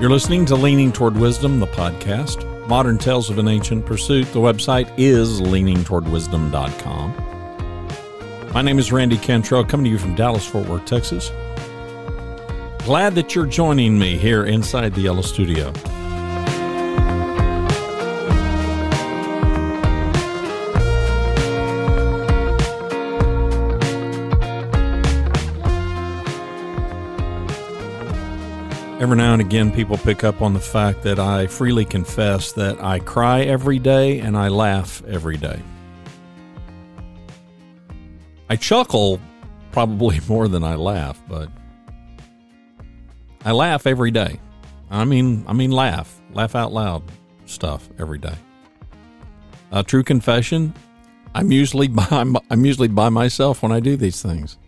You're listening to Leaning Toward Wisdom, the podcast. Modern Tales of an Ancient Pursuit. The website is leaningtowardwisdom.com. My name is Randy Cantrell, coming to you from Dallas, Fort Worth, Texas. Glad that you're joining me here inside the Yellow Studio. Every now and again, people pick up on the fact that I freely confess that I cry every day and I laugh every day. I chuckle probably more than I laugh, but I laugh every day. I mean, I mean, laugh, laugh out loud stuff every day. A true confession: I'm usually by I'm usually by myself when I do these things.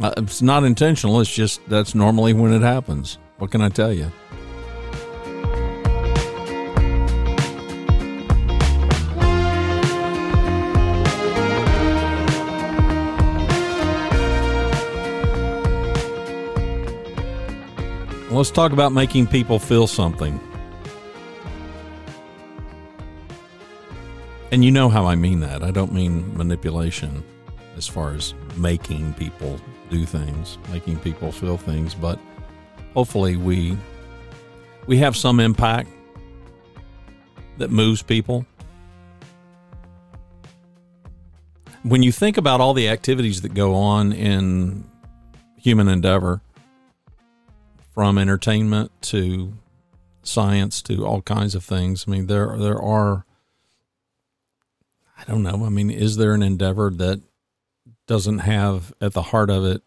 Uh, it's not intentional. It's just that's normally when it happens. What can I tell you? Let's talk about making people feel something. And you know how I mean that. I don't mean manipulation as far as making people do things, making people feel things, but hopefully we we have some impact that moves people. When you think about all the activities that go on in human endeavor, from entertainment to science to all kinds of things, I mean there there are I don't know, I mean is there an endeavor that doesn't have at the heart of it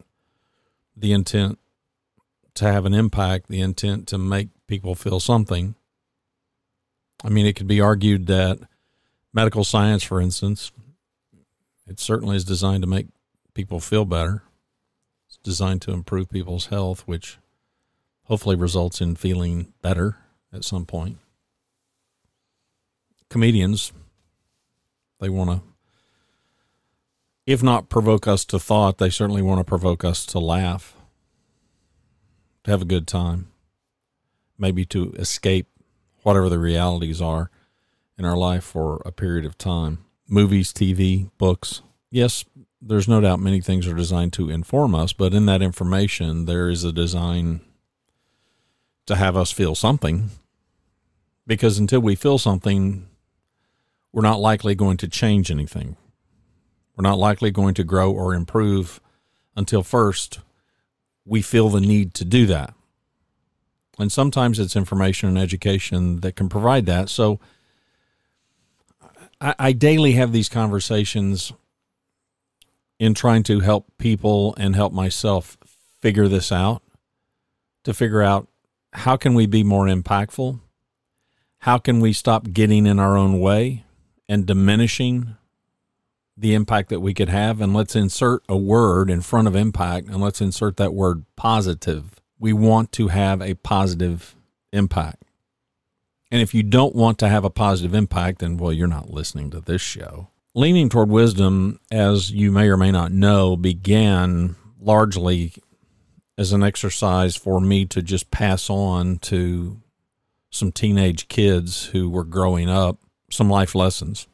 the intent to have an impact, the intent to make people feel something. I mean, it could be argued that medical science, for instance, it certainly is designed to make people feel better. It's designed to improve people's health, which hopefully results in feeling better at some point. Comedians, they want to, if not provoke us to thought, they certainly want to provoke us to laugh to have a good time, maybe to escape whatever the realities are in our life for a period of time. Movies, TV, books. Yes, there's no doubt many things are designed to inform us, but in that information, there is a design to have us feel something. Because until we feel something, we're not likely going to change anything. We're not likely going to grow or improve until first we feel the need to do that. And sometimes it's information and education that can provide that. So I, I daily have these conversations in trying to help people and help myself figure this out, to figure out how can we be more impactful? How can we stop getting in our own way and diminishing the impact that we could have and let's insert a word in front of impact and let's insert that word positive. We want to have a positive impact. And if you don't want to have a positive impact, then, well, you're not listening to this show. Leaning toward wisdom, as you may or may not know, began largely as an exercise for me to just pass on to some teenage kids who were growing up some life lessons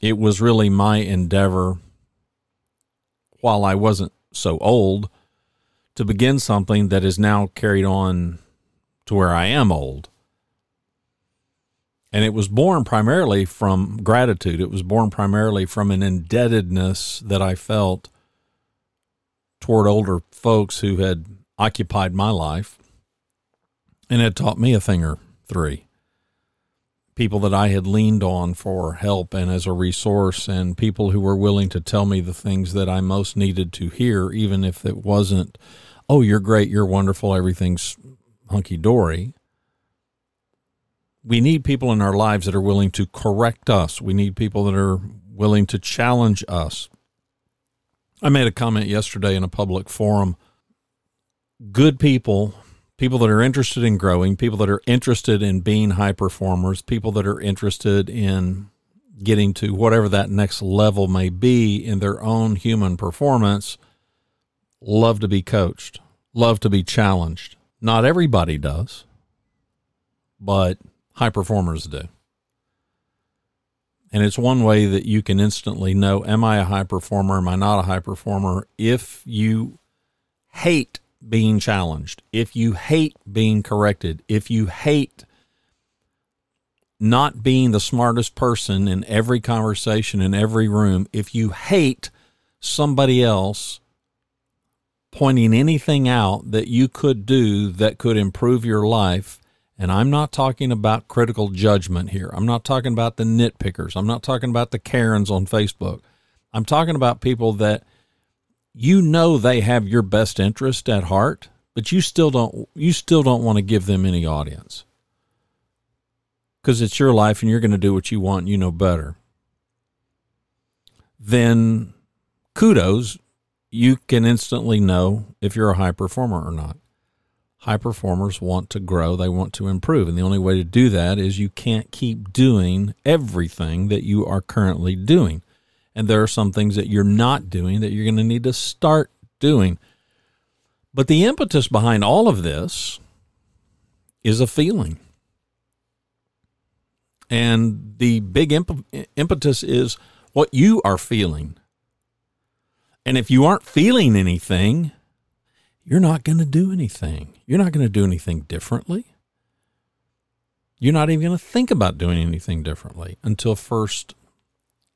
it was really my endeavor while I wasn't so old to begin something that is now carried on to where I am old. And it was born primarily from gratitude. It was born primarily from an indebtedness that I felt toward older folks who had occupied my life and had taught me a thing or three people that I had leaned on for help and as a resource, and people who were willing to tell me the things that I most needed to hear, even if it wasn't, oh, you're great, you're wonderful, everything's hunky dory. We need people in our lives that are willing to correct us. We need people that are willing to challenge us. I made a comment yesterday in a public forum. Good people people that are interested in growing, people that are interested in being high performers, people that are interested in getting to whatever that next level may be in their own human performance, love to be coached, love to be challenged. Not everybody does, but high performers do. And it's one way that you can instantly know am I a high performer? Am I not a high performer? If you hate being challenged, if you hate being corrected, if you hate not being the smartest person in every conversation, in every room, if you hate somebody else pointing anything out that you could do that could improve your life, and I'm not talking about critical judgment here. I'm not talking about the nitpickers. I'm not talking about the Karens on Facebook. I'm talking about people that you know they have your best interest at heart, but you still don't you still don't want to give them any audience. Cuz it's your life and you're going to do what you want, and you know better. Then kudos, you can instantly know if you're a high performer or not high performers want to grow, they want to improve. And the only way to do that is you can't keep doing everything that you are currently doing. And there are some things that you're not doing that you're going to need to start doing. But the impetus behind all of this is a feeling. And the big imp- impetus is what you are feeling. And if you aren't feeling anything, you're not going to do anything. You're not going to do anything differently. You're not even going to think about doing anything differently until first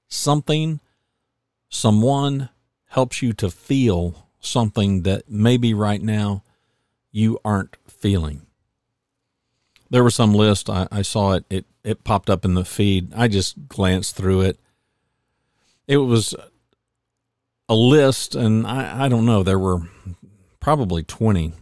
something, someone helps you to feel something that maybe right now you aren't feeling. There was some list, I, I saw it, it, it popped up in the feed. I just glanced through it. It was a list, and I, I don't know, there were probably 20.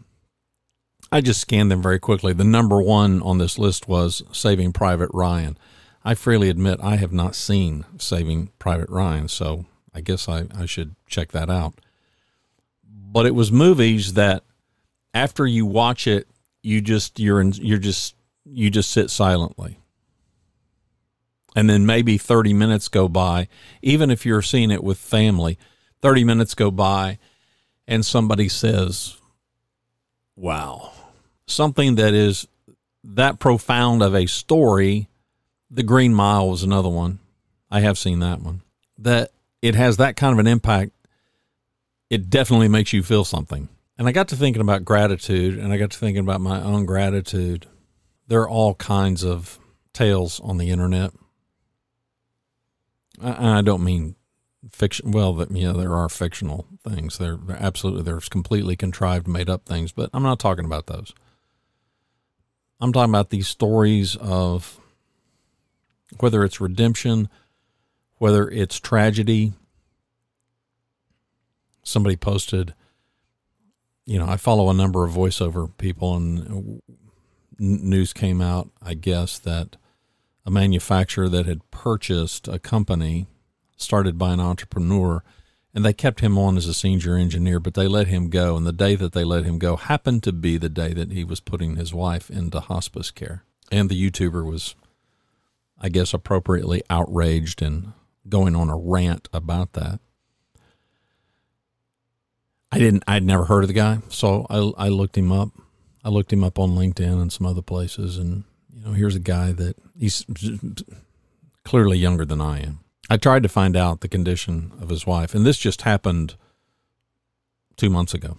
I just scanned them very quickly. The number one on this list was Saving Private Ryan. I freely admit I have not seen Saving Private Ryan, so I guess I, I should check that out. But it was movies that after you watch it, you just you're in, you're just you just sit silently. And then maybe 30 minutes go by, even if you're seeing it with family, 30 minutes go by and somebody says, wow, something that is that profound of a story. The Green Mile was another one. I have seen that one. That it has that kind of an impact. It definitely makes you feel something. And I got to thinking about gratitude and I got to thinking about my own gratitude. There are all kinds of tales on the internet. I, I don't mean fiction. Well, that know there are fictional things. There, absolutely there's completely contrived, made up things. But I'm not talking about those. I'm talking about these stories of whether it's redemption, whether it's tragedy. Somebody posted, you know, I follow a number of voiceover people, and news came out, I guess, that a manufacturer that had purchased a company started by an entrepreneur and they kept him on as a senior engineer, but they let him go. And the day that they let him go happened to be the day that he was putting his wife into hospice care. And the YouTuber was, I guess, appropriately outraged and going on a rant about that. I didn't, I'd never heard of the guy. So I, I looked him up. I looked him up on LinkedIn and some other places. And, you know, here's a guy that he's clearly younger than I am I tried to find out the condition of his wife, and this just happened two months ago.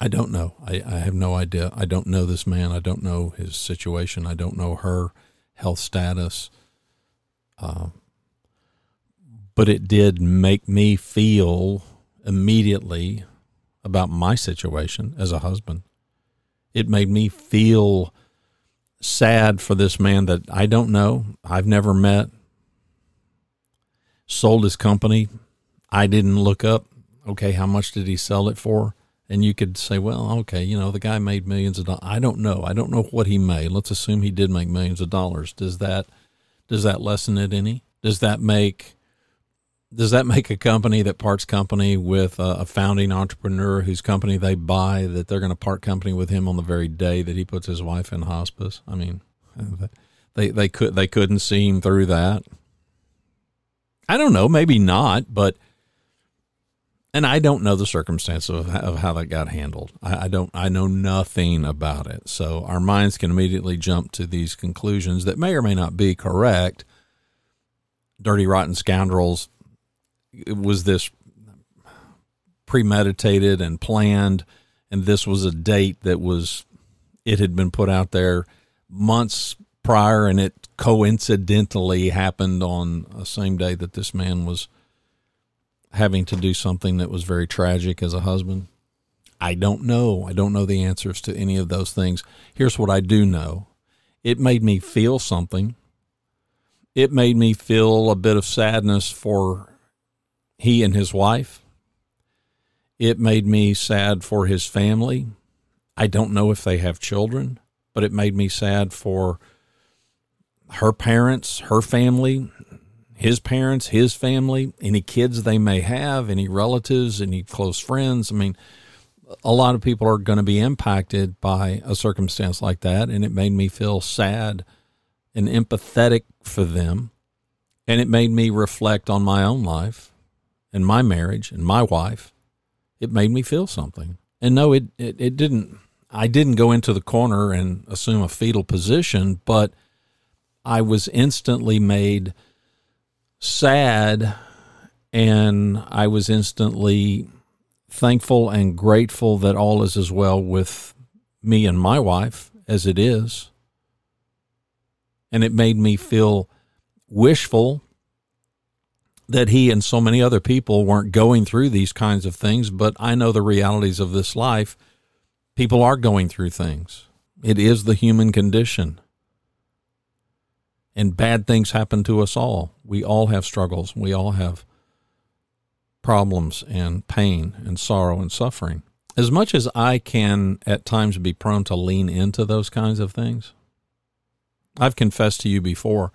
I don't know. I, I have no idea. I don't know this man. I don't know his situation. I don't know her health status. Uh, but it did make me feel immediately about my situation as a husband. It made me feel sad for this man that I don't know, I've never met, sold his company. I didn't look up, okay, how much did he sell it for? And you could say, well, okay, you know, the guy made millions of dollars. I don't know. I don't know what he made. Let's assume he did make millions of dollars. Does that does that lessen it any? Does that make does that make a company that parts company with a, a founding entrepreneur whose company they buy that they're going to part company with him on the very day that he puts his wife in hospice? I mean, they they could they couldn't see him through that. I don't know, maybe not, but and I don't know the circumstances of, of how that got handled. I, I, don't. I know nothing about it. So our minds can immediately jump to these conclusions that may or may not be correct. Dirty, rotten scoundrels. It was this premeditated and planned, and this was a date that was. It had been put out there months prior, and it coincidentally happened on the same day that this man was having to do something that was very tragic as a husband? I don't know. I don't know the answers to any of those things. Here's what I do know it made me feel something. It made me feel a bit of sadness for he and his wife. It made me sad for his family. I don't know if they have children, but it made me sad for her parents, her family, his parents, his family, any kids they may have, any relatives, any close friends. I mean, a lot of people are going to be impacted by a circumstance like that. And it made me feel sad and empathetic for them. And it made me reflect on my own life and my marriage and my wife. It made me feel something. And no, it, it, it didn't, I didn't go into the corner and assume a fetal position, but I was instantly made sad and I was instantly thankful and grateful that all is as well with me and my wife as it is. And it made me feel wishful that he and so many other people weren't going through these kinds of things, but I know the realities of this life. People are going through things. It is the human condition and bad things happen to us all. We all have struggles. We all have problems and pain and sorrow and suffering. As much as I can at times be prone to lean into those kinds of things, I've confessed to you before,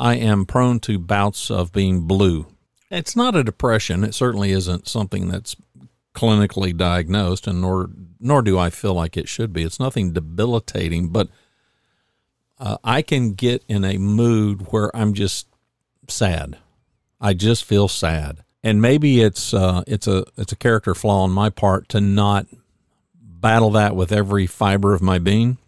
I am prone to bouts of being blue. It's not a depression. It certainly isn't something that's clinically diagnosed, and nor nor do I feel like it should be. It's nothing debilitating, but uh, I can get in a mood where I'm just sad. I just feel sad, and maybe it's uh, it's a it's a character flaw on my part to not battle that with every fiber of my being,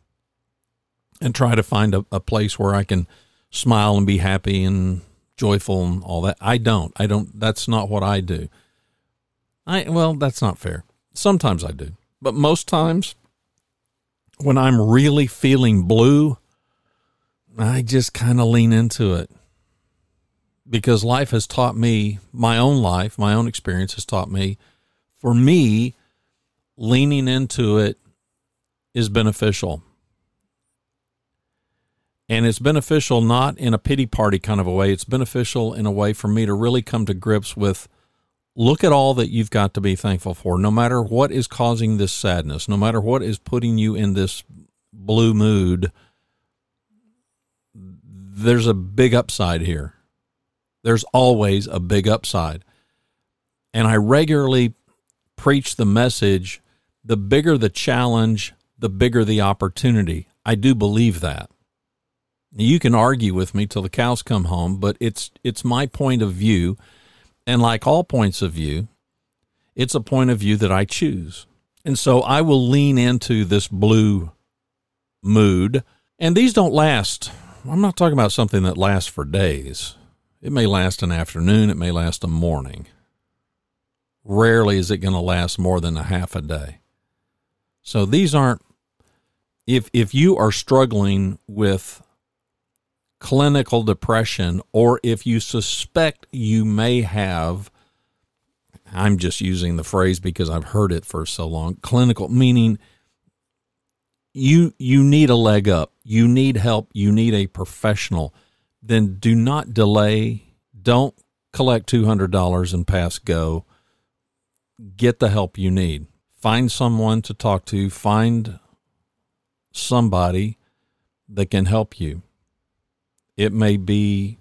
and try to find a, a place where I can smile and be happy and joyful and all that. I don't. I don't. That's not what I do. I well, that's not fair. Sometimes I do, but most times when I'm really feeling blue, I just kind of lean into it because life has taught me, my own life, my own experience has taught me, for me, leaning into it is beneficial. And it's beneficial not in a pity party kind of a way. It's beneficial in a way for me to really come to grips with look at all that you've got to be thankful for, no matter what is causing this sadness, no matter what is putting you in this blue mood there's a big upside here. There's always a big upside. And I regularly preach the message the bigger the challenge, the bigger the opportunity. I do believe that. You can argue with me till the cows come home, but it's it's my point of view, and like all points of view, it's a point of view that I choose. And so I will lean into this blue mood, and these don't last I'm not talking about something that lasts for days. It may last an afternoon, it may last a morning. Rarely is it going to last more than a half a day. So these aren't if if you are struggling with clinical depression or if you suspect you may have I'm just using the phrase because I've heard it for so long. Clinical meaning you you need a leg up you need help you need a professional then do not delay. Don't collect $200 and pass go. Get the help you need. Find someone to talk to. Find somebody that can help you it may be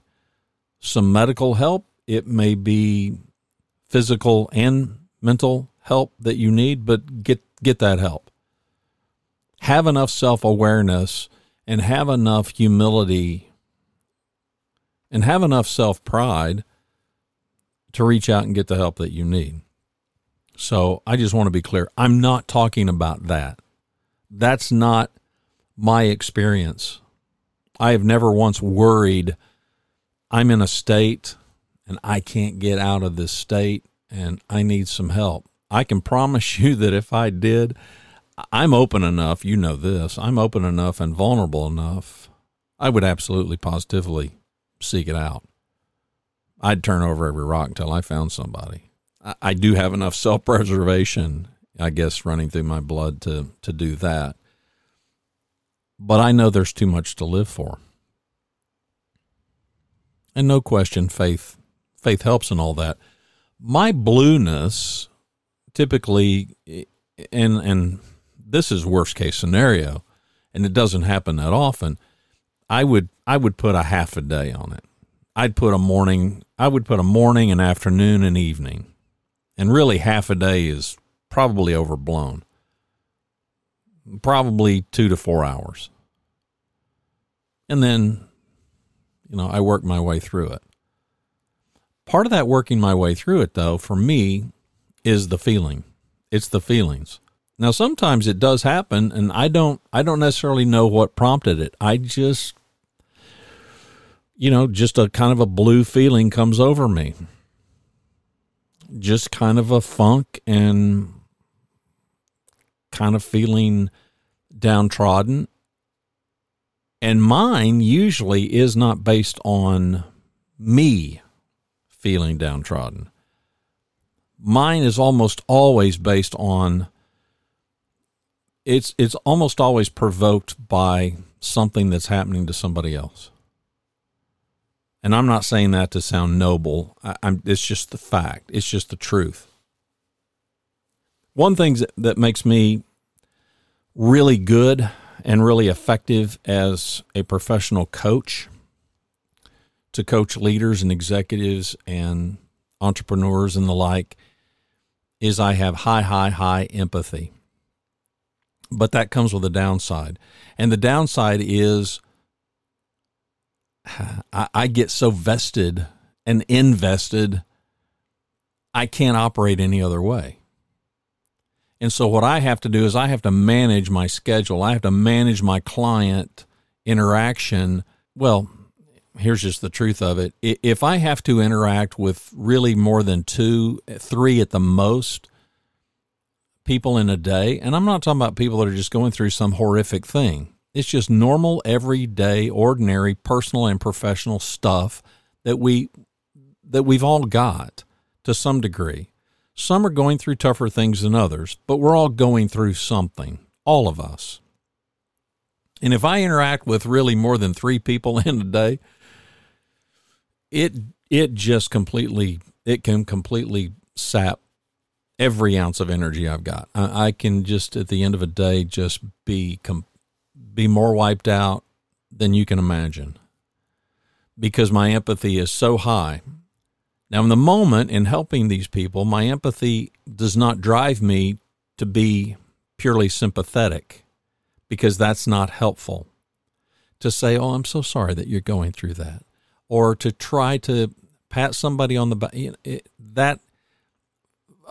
some medical help it may be physical and mental help that you need but get get that help have enough self awareness and have enough humility and have enough self pride to reach out and get the help that you need. So I just want to be clear. I'm not talking about that. That's not my experience. I have never once worried I'm in a state and I can't get out of this state and I need some help. I can promise you that if I did, I'm open enough, you know this, I'm open enough and vulnerable enough, I would absolutely positively seek it out. I'd turn over every rock until I found somebody. I, do have enough self preservation, I guess, running through my blood to, to do that. But I know there's too much to live for. And no question, faith faith helps and all that. My blueness typically and and this is worst case scenario and it doesn't happen that often i would i would put a half a day on it i'd put a morning i would put a morning and afternoon and evening and really half a day is probably overblown probably 2 to 4 hours and then you know i work my way through it part of that working my way through it though for me is the feeling it's the feelings now sometimes it does happen and I don't I don't necessarily know what prompted it. I just you know, just a kind of a blue feeling comes over me. Just kind of a funk and kind of feeling downtrodden. And mine usually is not based on me feeling downtrodden. Mine is almost always based on it's it's almost always provoked by something that's happening to somebody else. And I'm not saying that to sound noble. I, am it's just the fact. It's just the truth. One thing that, makes me really good and really effective as a professional coach to coach leaders and executives and entrepreneurs and the like is I have high, high, high empathy but that comes with a downside. And the downside is I get so vested and invested, I can't operate any other way. And so, what I have to do is I have to manage my schedule. I have to manage my client interaction. Well, here's just the truth of it. If I have to interact with really more than two, three at the most, people in a day, and I'm not talking about people that are just going through some horrific thing. It's just normal, everyday, ordinary, personal and professional stuff that we that we've all got to some degree. Some are going through tougher things than others, but we're all going through something, all of us. And if I interact with really more than 3 people in a day, it it just completely it can completely sap every ounce of energy I've got. I, I can just at the end of a day just be com- be more wiped out than you can imagine because my empathy is so high. Now, in the moment in helping these people, my empathy does not drive me to be purely sympathetic because that's not helpful. To say, Oh, I'm so sorry that you're going through that. Or to try to pat somebody on the back, that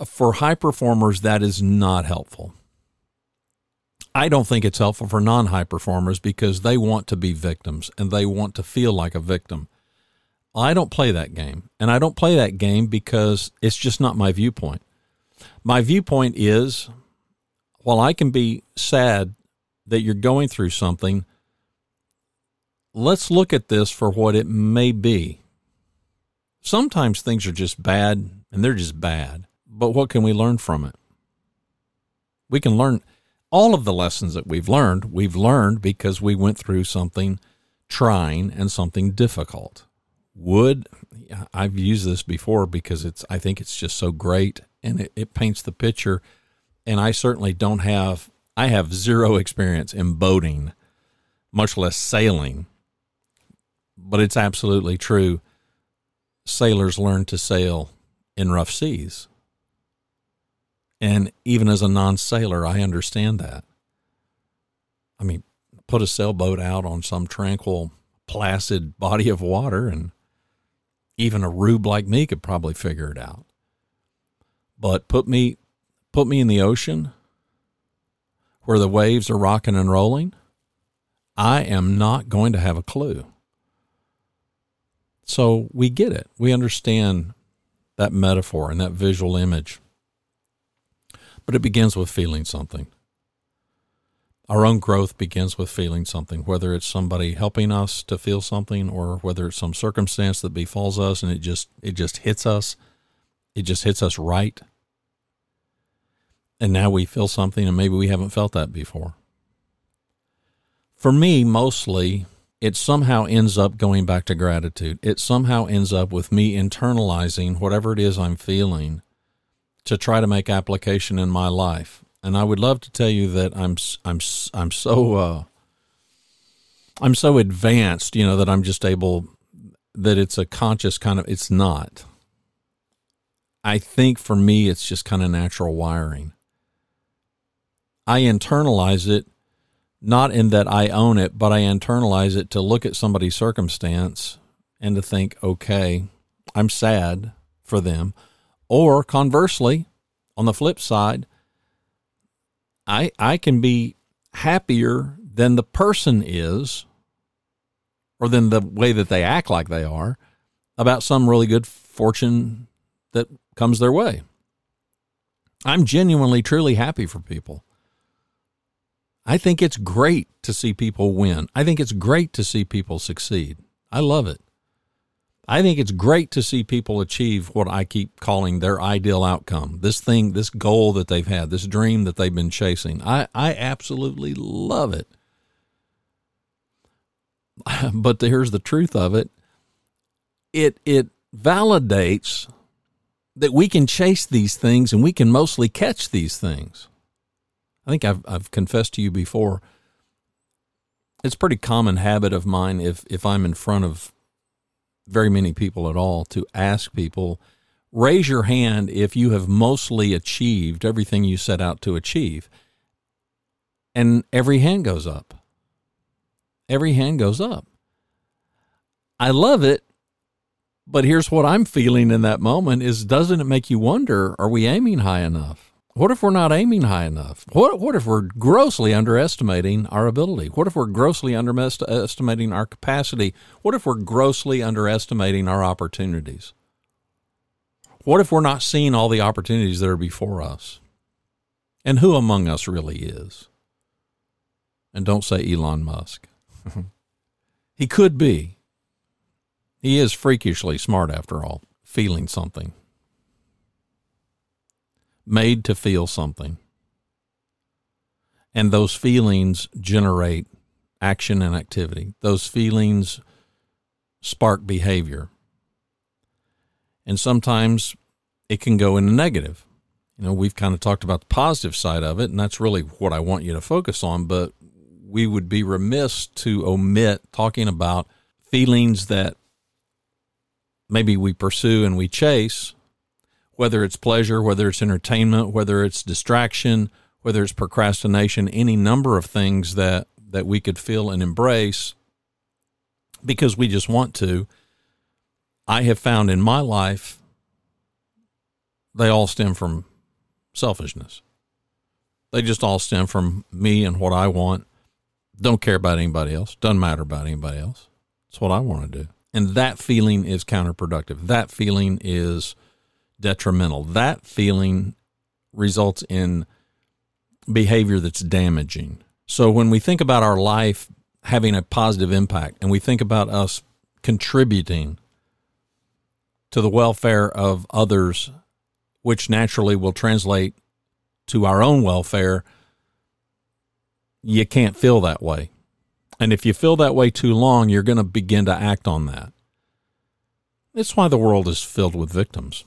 for high performers, that is not helpful. I don't think it's helpful for non high performers because they want to be victims and they want to feel like a victim. I don't play that game. And I don't play that game because it's just not my viewpoint. My viewpoint is while I can be sad that you're going through something, let's look at this for what it may be. Sometimes things are just bad and they're just bad. But what can we learn from it? We can learn all of the lessons that we've learned, we've learned because we went through something trying and something difficult. Would I've used this before because it's I think it's just so great and it, it paints the picture. And I certainly don't have I have zero experience in boating, much less sailing. But it's absolutely true. Sailors learn to sail in rough seas. And even as a non sailor, I understand that. I mean, put a sailboat out on some tranquil, placid body of water, and even a rube like me could probably figure it out. But put me put me in the ocean where the waves are rocking and rolling, I am not going to have a clue. So we get it. We understand that metaphor and that visual image. But it begins with feeling something. Our own growth begins with feeling something, whether it's somebody helping us to feel something or whether it's some circumstance that befalls us and it just it just hits us. It just hits us right. And now we feel something and maybe we haven't felt that before. For me, mostly it somehow ends up going back to gratitude. It somehow ends up with me internalizing whatever it is I'm feeling to try to make application in my life and I would love to tell you that I'm I'm I'm so uh, I'm so advanced, you know, that I'm just able that it's a conscious kind of it's not. I think for me it's just kind of natural wiring. I internalize it not in that I own it, but I internalize it to look at somebody's circumstance and to think, okay, I'm sad for them. Or conversely, on the flip side, I I can be happier than the person is or than the way that they act like they are about some really good fortune that comes their way. I'm genuinely truly happy for people. I think it's great to see people win. I think it's great to see people succeed. I love it. I think it's great to see people achieve what I keep calling their ideal outcome. This thing, this goal that they've had, this dream that they've been chasing. I, I absolutely love it. But here's the truth of it. It it validates that we can chase these things and we can mostly catch these things. I think I've I've confessed to you before. It's pretty common habit of mine if if I'm in front of very many people at all to ask people raise your hand if you have mostly achieved everything you set out to achieve. And every hand goes up. Every hand goes up. I love it, but here's what I'm feeling in that moment is doesn't it make you wonder are we aiming high enough? What if we're not aiming high enough? What what if we're grossly underestimating our ability? What if we're grossly underestimating our capacity? What if we're grossly underestimating our opportunities? What if we're not seeing all the opportunities that are before us? And who among us really is? And don't say Elon Musk. he could be. He is freakishly smart after all, feeling something made to feel something. And those feelings generate action and activity. Those feelings spark behavior. And sometimes it can go in the negative. You know, we've kind of talked about the positive side of it, and that's really what I want you to focus on. But we would be remiss to omit talking about feelings that maybe we pursue and we chase whether it's pleasure, whether it's entertainment, whether it's distraction, whether it's procrastination, any number of things that, that we could feel and embrace because we just want to. I have found in my life, they all stem from selfishness. They just all stem from me and what I want. Don't care about anybody else. Doesn't matter about anybody else. It's what I want to do. And that feeling is counterproductive. That feeling is detrimental. That feeling results in behavior that's damaging. So when we think about our life having a positive impact and we think about us contributing to the welfare of others, which naturally will translate to our own welfare, you can't feel that way. And if you feel that way too long, you're going to begin to act on that. It's why the world is filled with victims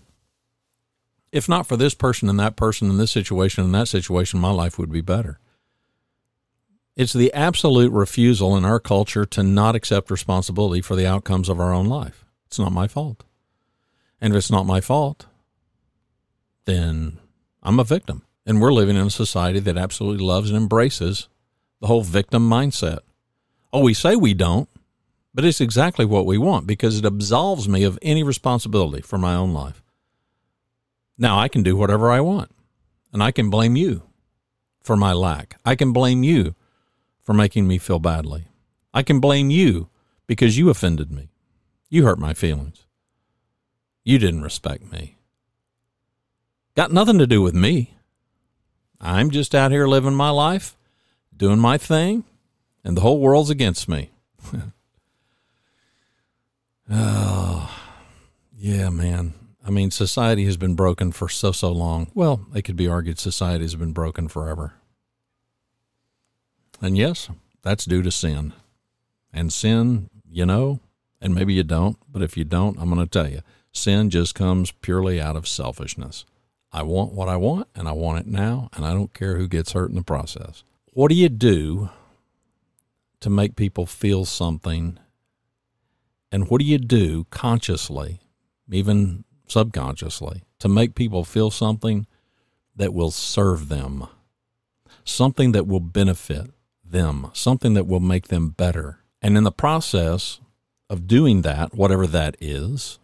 if not for this person and that person in this situation and that situation, my life would be better. It's the absolute refusal in our culture to not accept responsibility for the outcomes of our own life. It's not my fault. And if it's not my fault, then I'm a victim. And we're living in a society that absolutely loves and embraces the whole victim mindset. Oh, we say we don't, but it's exactly what we want because it absolves me of any responsibility for my own life. Now I can do whatever I want. And I can blame you for my lack. I can blame you for making me feel badly. I can blame you because you offended me. You hurt my feelings. You didn't respect me. Got nothing to do with me. I'm just out here living my life, doing my thing, and the whole world's against me. oh, yeah, man. I mean, society has been broken for so, so long. Well, it could be argued society has been broken forever. And yes, that's due to sin. And sin, you know, and maybe you don't, but if you don't, I'm going to tell you sin just comes purely out of selfishness. I want what I want, and I want it now, and I don't care who gets hurt in the process. What do you do to make people feel something? And what do you do consciously, even subconsciously, to make people feel something that will serve them, something that will benefit them, something that will make them better? And in the process of doing that, whatever that is,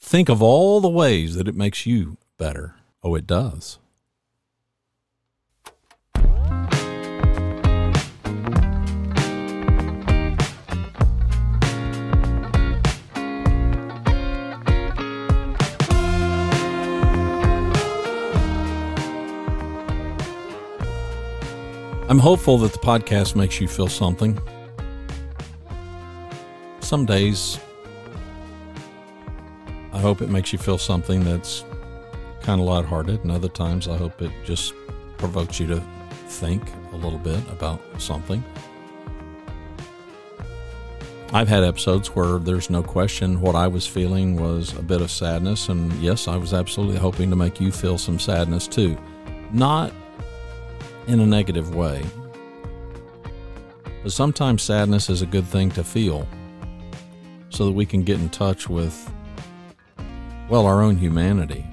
think of all the ways that it makes you better. Oh, it does. I'm hopeful that the podcast makes you feel something. Some days, I hope it makes you feel something that's kind of lighthearted, and other times, I hope it just provokes you to think a little bit about something. I've had episodes where there's no question what I was feeling was a bit of sadness, and yes, I was absolutely hoping to make you feel some sadness too. Not in a negative way. But sometimes sadness is a good thing to feel so that we can get in touch with, well, our own humanity.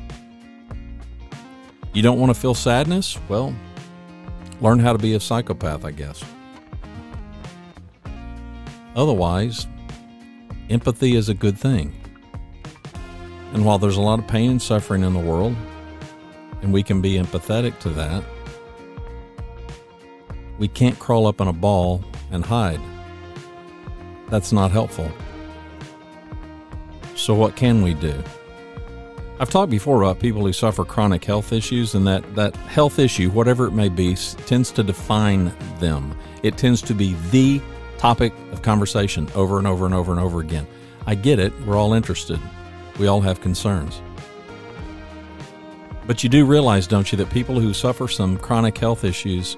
You don't want to feel sadness? Well, learn how to be a psychopath, I guess. Otherwise, empathy is a good thing. And while there's a lot of pain and suffering in the world, and we can be empathetic to that, we can't crawl up in a ball and hide. That's not helpful. So, what can we do? I've talked before about people who suffer chronic health issues, and that, that health issue, whatever it may be, tends to define them. It tends to be the topic of conversation over and over and over and over again. I get it, we're all interested, we all have concerns. But you do realize, don't you, that people who suffer some chronic health issues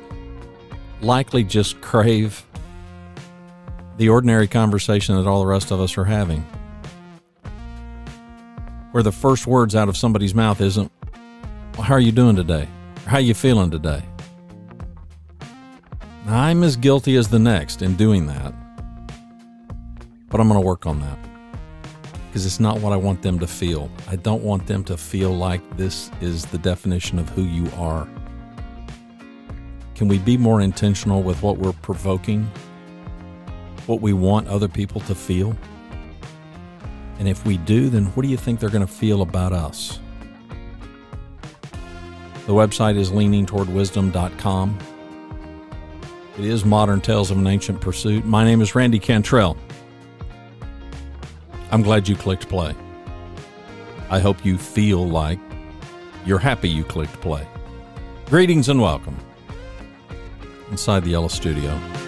likely just crave the ordinary conversation that all the rest of us are having. Where the first words out of somebody's mouth isn't, well, How are you doing today? How are you feeling today? I'm as guilty as the next in doing that, but I'm going to work on that because it's not what I want them to feel. I don't want them to feel like this is the definition of who you are. Can we be more intentional with what we're provoking? What we want other people to feel? And if we do, then what do you think they're going to feel about us? The website is leaningtowardwisdom.com. It is Modern Tales of an Ancient Pursuit. My name is Randy Cantrell. I'm glad you clicked play. I hope you feel like you're happy you clicked play. Greetings and welcome inside the Yellow Studio.